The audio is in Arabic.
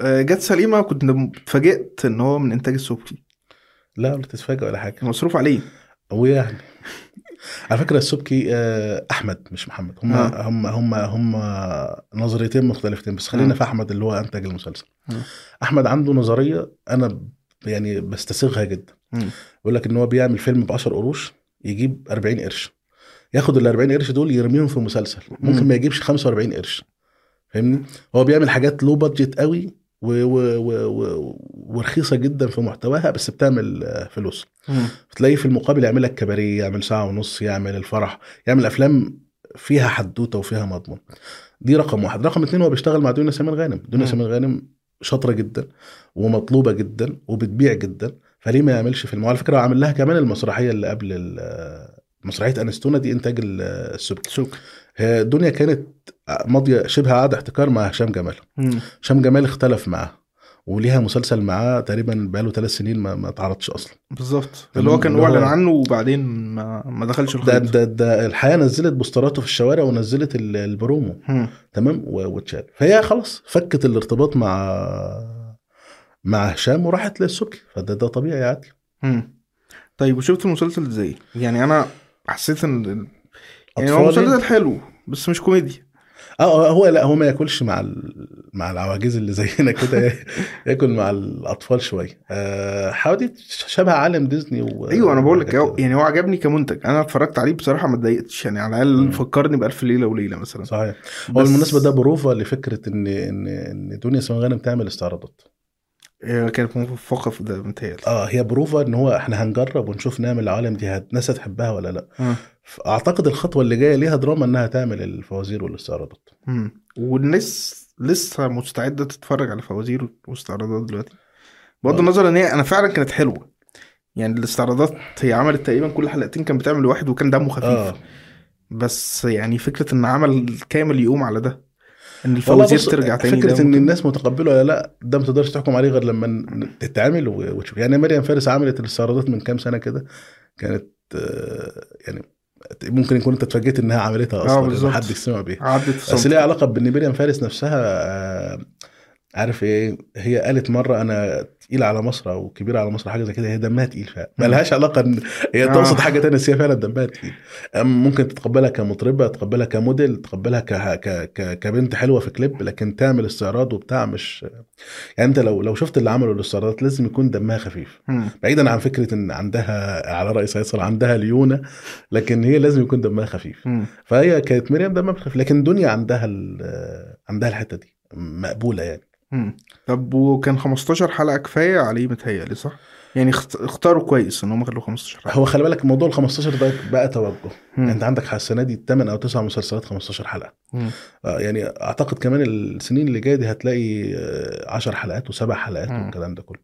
آه، جت سليمة كنت اتفاجئت إن هو من إنتاج السبكي لا ولا تتفاجئ ولا حاجة. مصروف عليه. ويعني على فكرة السبكي آه، أحمد مش محمد. هم آه. هم هم هم نظريتين مختلفتين بس خلينا آه. في أحمد اللي هو انتج المسلسل. آه. أحمد عنده نظرية أنا يعني بستسيغها جدا. بيقول لك إن هو بيعمل فيلم ب 10 قروش يجيب 40 قرش. ياخد ال 40 قرش دول يرميهم في مسلسل. ممكن مم. ما يجيبش 45 قرش. فاهمني؟ هو بيعمل حاجات لو بادجت قوي و و و و ورخيصة جدا في محتواها بس بتعمل فلوس. تلاقيه في المقابل يعمل لك كباريه يعمل ساعة ونص يعمل الفرح يعمل أفلام فيها حدوتة وفيها مضمون. دي رقم واحد. رقم اتنين هو بيشتغل مع دنيا سمير غانم. دنيا. سمير غانم شاطرة جدا ومطلوبة جدا وبتبيع جدا فليه ما يعملش فيلم؟ وعلى فكرة عامل لها كمان المسرحية اللي قبل مسرحية أنستونا دي إنتاج ال- السبكي. سوق هي دنيا كانت ماضية شبه عقد احتكار مع هشام جمال. هشام جمال اختلف معاه وليها مسلسل معاه تقريبا بقاله ثلاث سنين ما ما اتعرضش أصلا. بالظبط. اللي هو كان أعلن عنه وبعدين ما, ما دخلش ده, الخيط ده, ده الحياة نزلت بوستراته في الشوارع ونزلت ال- البرومو. مم. تمام؟ واتشال. فهي خلاص فكت الارتباط مع مع هشام وراحت للسبكي. فده ده طبيعي عادي. طيب وشفت المسلسل إزاي؟ يعني أنا حسيت إن يعني هو؟ مسلسل حلو بس مش كوميدي آه هو لا هو ما ياكلش مع. مع العواجيز اللي زينا كده ياكل مع الأطفال شوية آه شبه عالم ديزني و... أيوه أنا بقول لك. يعني هو عجبني كمنتج أنا اتفرجت عليه بصراحة ما اتضايقتش يعني على الأقل. فكرني بألف ليلة وليلة مثلا صحيح هو بالمناسبة ده بروفا لفكرة إن إن إن دنيا سمير غانم تعمل استعراضات كانت موفقة في ده متهيألي. آه هي بروفا إن هو إحنا هنجرب ونشوف نعمل العالم دي الناس هتحبها ولا لأ. آه. أعتقد الخطوة اللي جاية ليها دراما إنها تعمل الفوازير والاستعراضات. والناس لسه مستعدة تتفرج على فوازير واستعراضات دلوقتي. بغض آه. النظر إن هي أنا فعلا كانت حلوة. يعني الاستعراضات هي عملت تقريبا كل حلقتين كان بتعمل واحد وكان دمه خفيف. آه. بس يعني فكرة إن عمل كامل يقوم على ده. إن الفوازير ترجع تاني فكرة إن الناس متقبلة ولا لأ ده ما تقدرش تحكم عليه غير لما تتعمل وتشوف. يعني مريم فارس عملت الاستعراضات من كام سنة كده كانت آه، يعني ممكن يكون أنت اتفاجئت إنها عملتها آه، أصلا حد يسمع بيها. بس. ليها علاقة بإن مريم فارس نفسها آه، عارف إيه هي قالت مرة أنا تقيلة على مصر أو كبيرة على مصر حاجة زي كده هي دمها تقيل فعلا ما لهاش علاقة إن هي آه. تقصد حاجة تانية بس هي فعلا دمها تقيل ممكن تتقبلها كمطربة تتقبلها كموديل تتقبلها ك... ك... ك... كبنت حلوة في كليب لكن تعمل استعراض وبتاع مش يعني أنت لو لو شفت اللي عملوا الاستعراضات لازم يكون دمها خفيف. بعيدا عن فكرة إن عندها على رأي سيد صلاح عندها ليونة لكن هي لازم يكون دمها خفيف. فهي كانت مريم دمها خفيف لكن دنيا عندها ال- عندها الحتة دي مقبولة يعني مم. طب وكان 15 حلقة كفاية عليه متهيألي صح؟ يعني اخت- اختاروا كويس إن هم خلوا 15 حلقة هو خلي بالك موضوع ال 15 ده بقى توجه مم. انت عندك السنة دي 8 أو 9 مسلسلات 15 حلقة مم. آه، يعني أعتقد كمان السنين اللي جاية دي هتلاقي 10 حلقات وسبع حلقات مم. والكلام ده كله